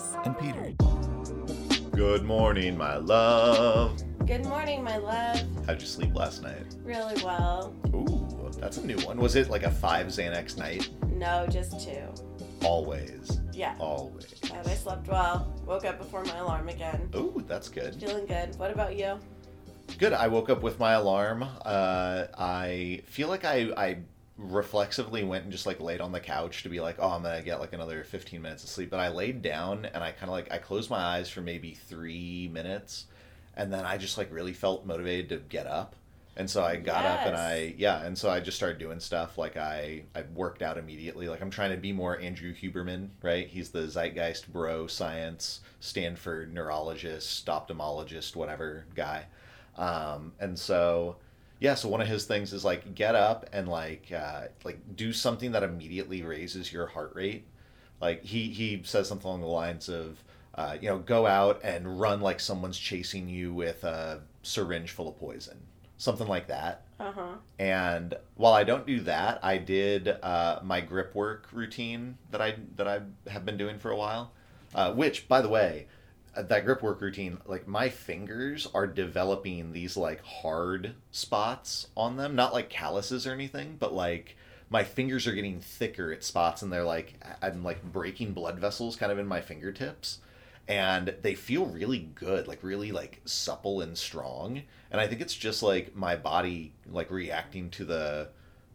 Alex. And Peter. Good morning, my love. Good morning, my love. How'd you sleep last night? Really well. Ooh, that's a new one. Was it like a five Xanax night? No, just two. Always. Yeah. Always. And I slept well. Woke up before my alarm again. Ooh, that's good. Feeling good. What about you? Good. I woke up with my alarm. Uh, I feel like I, I reflexively went and just like laid on the couch to be like, oh, I'm gonna get like another 15 minutes of sleep. But I laid down and I kind of like I closed my eyes for maybe three minutes, and then I just like really felt motivated to get up. And so I got up and I yeah, and so I just started doing stuff like I I worked out immediately. Like I'm trying to be more Andrew Huberman, right? He's the zeitgeist bro science Stanford neurologist, ophthalmologist, whatever guy. Um, and so yeah, so one of his things is like get up and like uh, like do something that immediately raises your heart rate. Like he he says something along the lines of uh, you know go out and run like someone's chasing you with a syringe full of poison, something like that. Uh huh. And while I don't do that, I did uh, my grip work routine that I that I have been doing for a while. Uh, which, by the way, Uh, that grip work routine, like my fingers are developing these like hard spots on them, not like calluses or anything, but like my fingers are getting thicker at spots, and they're like I'm like breaking blood vessels kind of in my fingertips. And they feel really good like really like supple and strong. And i think it's just like my body like reacting to the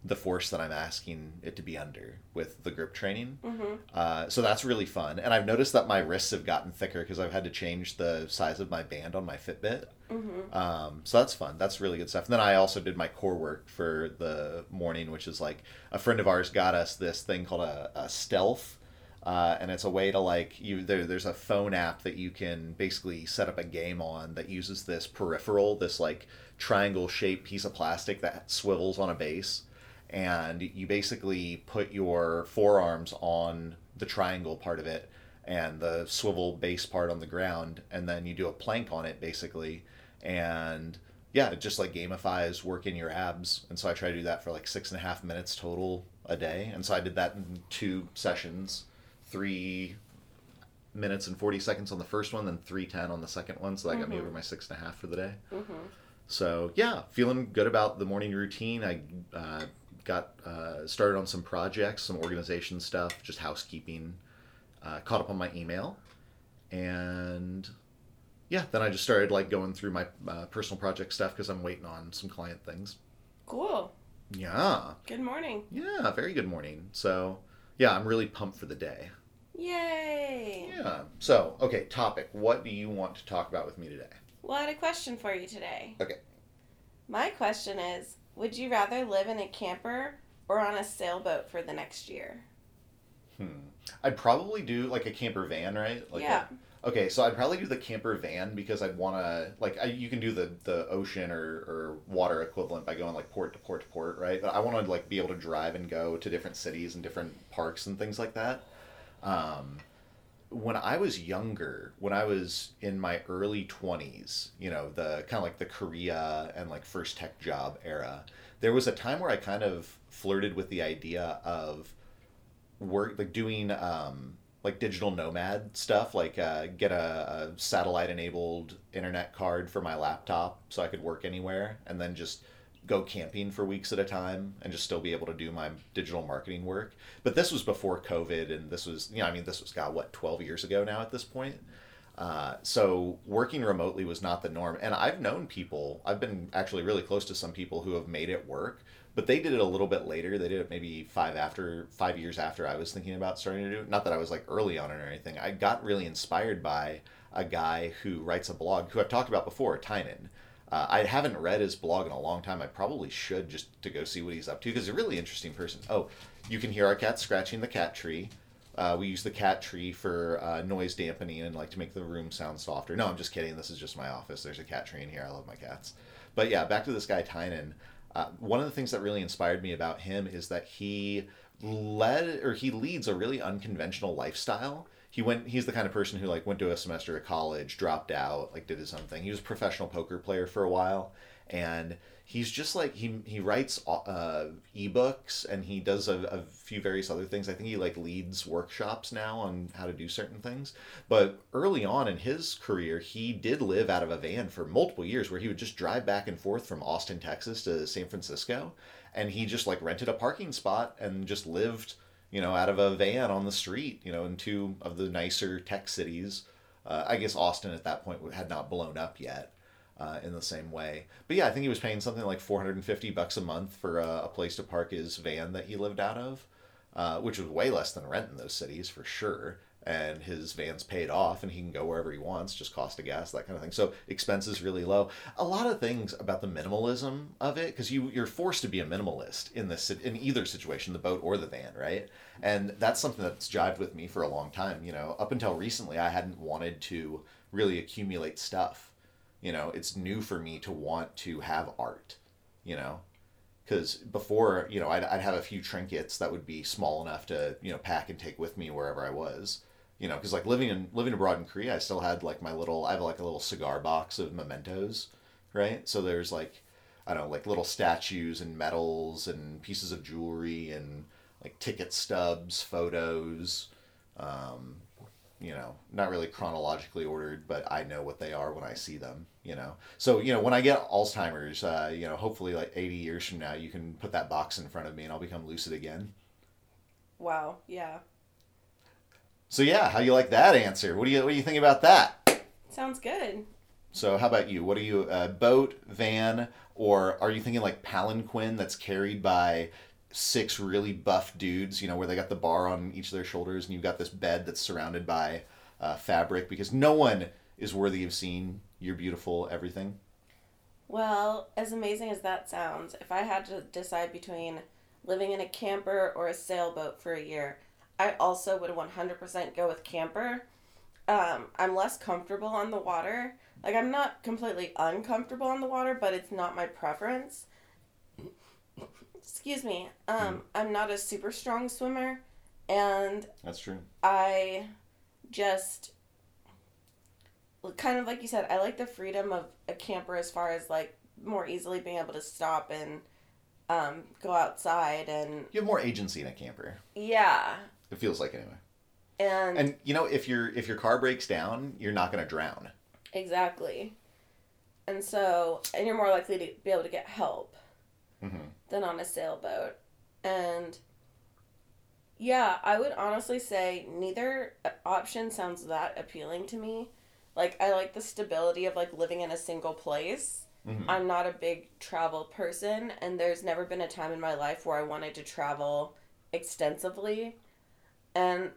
the force that i'm asking it to be under with the grip training Mm-hmm. uh, so that's really fun and i've noticed that my wrists have gotten thicker because i've had to change the size of my band on my fitbit Mm-hmm. um, so that's fun. That's really good stuff. And then I also did my core work for the morning, which is like a friend of ours got us this thing called a, a stealth. Uh, and it's a way to like you there, there's a phone app that you can basically set up a game on that uses this peripheral this like triangle shaped piece of plastic that swivels on a base and you basically put your forearms on the triangle part of it and the swivel base part on the ground and then you do a plank on it basically and yeah it just like gamifies working your abs and so i try to do that for like six and a half minutes total a day and so i did that in two sessions three minutes and 40 seconds on the first one then 310 on the second one so that got me Mhm. over my six and a half for the day Mm-hmm. so yeah, feeling good about the morning routine. I uh, got uh, started on some projects, some organization stuff, just housekeeping. Uh, caught up on my email, and yeah, then I just started like going through my uh, personal project stuff because I'm waiting on some client things. Cool. Yeah, Good morning. yeah, very good morning. So yeah, I'm really pumped for the day. Yay. Yeah. So okay, topic. What do you want to talk about with me today? Well, I had a question for you today. Okay. My question is Would you rather live in a camper or on a sailboat for the next year? Hmm. I'd probably do like a camper van, right? Like a- yeah. Okay, so I'd probably do the camper van because I'd want to like I, you can do the the ocean or, or water equivalent by going like port to port to port, right? But I want to like be able to drive and go to different cities and different parks and things like that. Um, when I was younger, when I was in my early twenties, you know, the kind of like the Korea and like first tech job era, there was a time where I kind of flirted with the idea of work like doing um like digital nomad stuff like uh, get a, a satellite enabled internet card for my laptop so i could work anywhere and then just go camping for weeks at a time and just still be able to do my digital marketing work but this was before covid and this was you know i mean this was god what 12 years ago now at this point uh, so working remotely was not the norm and i've known people i've been actually really close to some people who have made it work but they did it a little bit later. They did it maybe five after five years after I was thinking about starting to do it. Not that I was like early on it or anything. I got really inspired by a guy who writes a blog who I've talked about before, Tynan. Uh, I haven't read his blog in a long time. I probably should just to go see what he's up to because he's a really interesting person. Oh, you can hear our cat scratching the cat tree. Uh, we use the cat tree for uh, noise dampening and like to make the room sound softer. No, I'm just kidding. This is just my office. There's a cat tree in here. I love my cats. But yeah, back to this guy Tynan. Uh, one of the things that really inspired me about him is that he led or he leads a really unconventional lifestyle. He went he's the kind of person who like went to a semester of college dropped out like did his own thing. He was a professional poker player for a while and he's just like he he writes uh, ebooks and he does a, a few various other things. I think he like leads workshops now on how to do certain things. But early on in his career he did live out of a van for multiple years where he would just drive back and forth from austin texas to san francisco and he just like rented a parking spot and just lived you know, out of a van on the street, you know, in two of the nicer tech cities. Uh, I guess Austin at that point had not blown up yet uh, in the same way. But yeah, I think he was paying something like 450 bucks a month for a, a place to park his van that he lived out of, uh, which was way less than rent in those cities for sure and his van's paid off and he can go wherever he wants just cost of gas that kind of thing. So expenses really low. A lot of things about the minimalism of it because you you're forced to be a minimalist in this in either situation the boat or the van right? And that's something that's jived with me for a long time you know? Up until recently i hadn't wanted to really accumulate stuff. You know it's new for me to want to have art you know? Because before you know I'd, I'd have a few trinkets that would be small enough to you know pack and take with me wherever i was you know, because like living in living abroad in Korea, I still had like my little I have like a little cigar box of mementos, right? So there's like I don't know, like little statues and medals and pieces of jewelry and like ticket stubs, photos. Um, you know, not really chronologically ordered, but I know what they are when I see them. You know, so you know when I get Alzheimer's, uh, you know, hopefully like eighty years from now, you can put that box in front of me and I'll become lucid again. Wow. Yeah. So yeah, how you like that answer? What do you what do you think about that? Sounds good. So how about you? What are you uh, boat, van, or are you thinking like palanquin that's carried by six really buff dudes? You know where they got the bar on each of their shoulders, and you've got this bed that's surrounded by uh, fabric because no one is worthy of seeing your beautiful everything. Well, as amazing as that sounds, if I had to decide between living in a camper or a sailboat for a year, I also would 100% go with camper. Um, I'm less comfortable on the water. Like, I'm not completely uncomfortable on the water, but it's not my preference. Excuse me. Um, I'm not a super strong swimmer, and that's true. I just kind of like you said, I like the freedom of a camper as far as like more easily being able to stop and um, go outside and you have more agency in a camper. Yeah, it feels like anyway. And and you know if your if your car breaks down, you're not going to drown. Exactly. And so, and you're more likely to be able to get help mm-hmm. than on a sailboat. And yeah, I would honestly say neither option sounds that appealing to me. Like I like the stability of like living in a single place. Mm-hmm. I'm not a big travel person and there's never been a time in my life where I wanted to travel extensively. And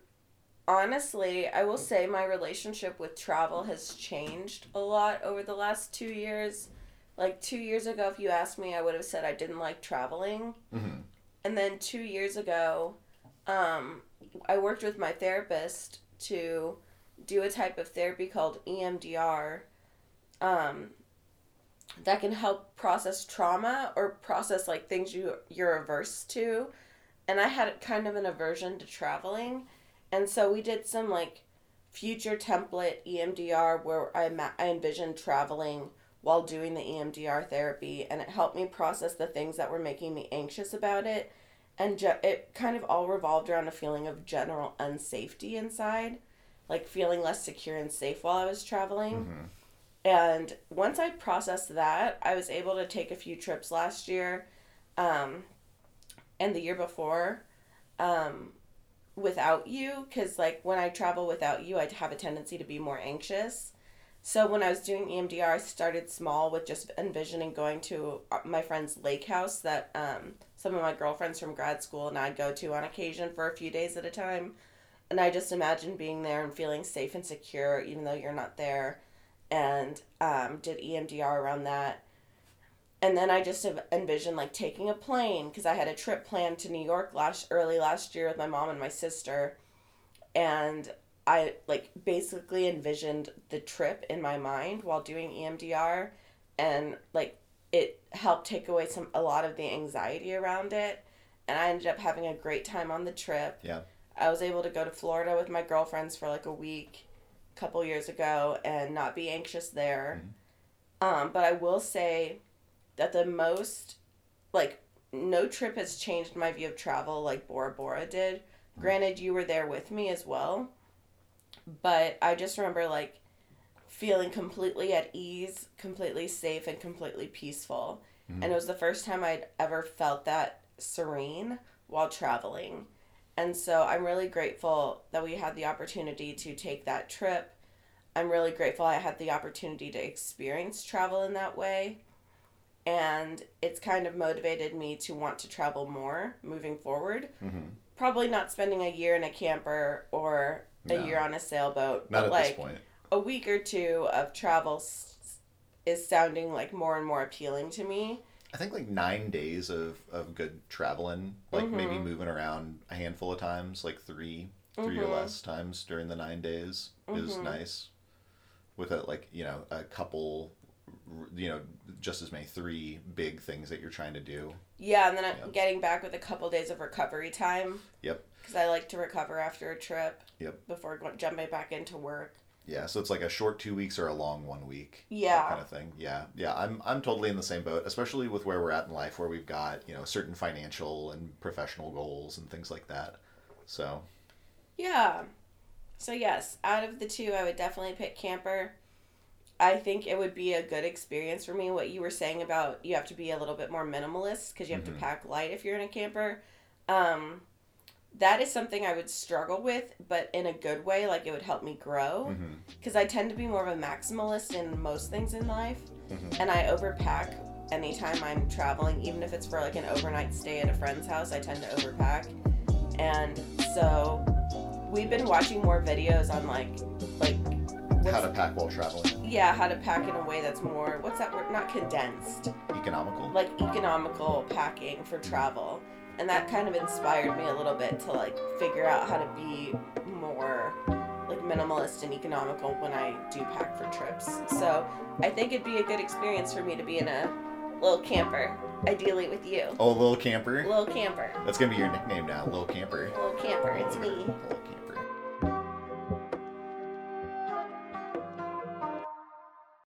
honestly, I will say my relationship with travel has changed a lot over the last two years. Like two years ago, if you asked me, I would have said I didn't like traveling. Mm-hmm. And then two years ago, um, I worked with my therapist to do a type of therapy called EMDR um, that can help process trauma or process like things you you're averse to and I had kind of an aversion to traveling. And so we did some like future template EMDR where I, ma- I envisioned traveling while doing the EMDR therapy and it helped me process the things that were making me anxious about it and ju- it kind of all revolved around a feeling of general unsafety inside like feeling less secure and safe while I was traveling. Mm-hmm. And once I processed that, I was able to take a few trips last year um, and the year before um, without you because like when i travel without you i have a tendency to be more anxious. So when i was doing emdr i started small with just envisioning going to uh, my friend's lake house that um, some of my girlfriends from grad school and i go to on occasion for a few days at a time. And i just imagined being there and feeling safe and secure even though you're not there and um, did emdr around that and then I just have envisioned like taking a plane because I had a trip planned to New York last early last year with my mom and my sister, and I like basically envisioned the trip in my mind while doing EMDR, and like it helped take away some a lot of the anxiety around it, and I ended up having a great time on the trip. Yeah. I was able to go to Florida with my girlfriends for like a week a couple years ago and not be anxious there. Um, but I will say that the most, like, no trip has changed my view of travel like Bora Bora did. Mm. Granted, you were there with me as well. But I just remember, like, feeling completely at ease, completely safe, and completely peaceful. Mm. And it was the first time I'd ever felt that serene while traveling. And so I'm really grateful that we had the opportunity to take that trip. I'm really grateful I had the opportunity to experience travel in that way. And it's kind of motivated me to want to travel more moving forward. Mhm. Probably not spending a year in a camper or a No. year on a sailboat, Not but at like this point. a week or two of travel s- is sounding like more and more appealing to me. I think like nine days of, of good traveling, like maybe Mhm. moving around a handful of times, like 3 three or Mhm. less times during the nine days is Mhm. nice. With a like you know a couple, you know, just as many three big things that you're trying to do. Yeah, and then I'm Yeah. getting back with a couple days of recovery time. Yep. Because I like to recover after a trip. Yep. Before jumping back into work. Yeah, so it's like a short two weeks or a long one week. Yeah. Kind of thing. Yeah, yeah. I'm I'm totally in the same boat, especially with where we're at in life, where we've got you know certain financial and professional goals and things like that. So Yeah. So yes, out of the two, I would definitely pick camper. I think it would be a good experience for me. What you were saying about you have to be a little bit more minimalist because you have Mhm. to pack light if you're in a camper. Um, that is something I would struggle with, but in a good way. Like it would help me grow because I tend to be more of a maximalist in most things in life, mhm. and I overpack anytime I'm traveling, even if it's for like an overnight stay at a friend's house. I tend to overpack, and so we've been watching more videos on like like how to pack while traveling, yeah how to pack in a way that's more what's that word not condensed economical. like economical packing for travel and that kind of inspired me a little bit to like figure out how to be more like minimalist and economical when I do pack for trips. So I think it'd be a good experience for me to be in a little camper, ideally with you. Oh, little camper. Little camper. That's gonna be your nickname now, little camper. Little camper, it's me.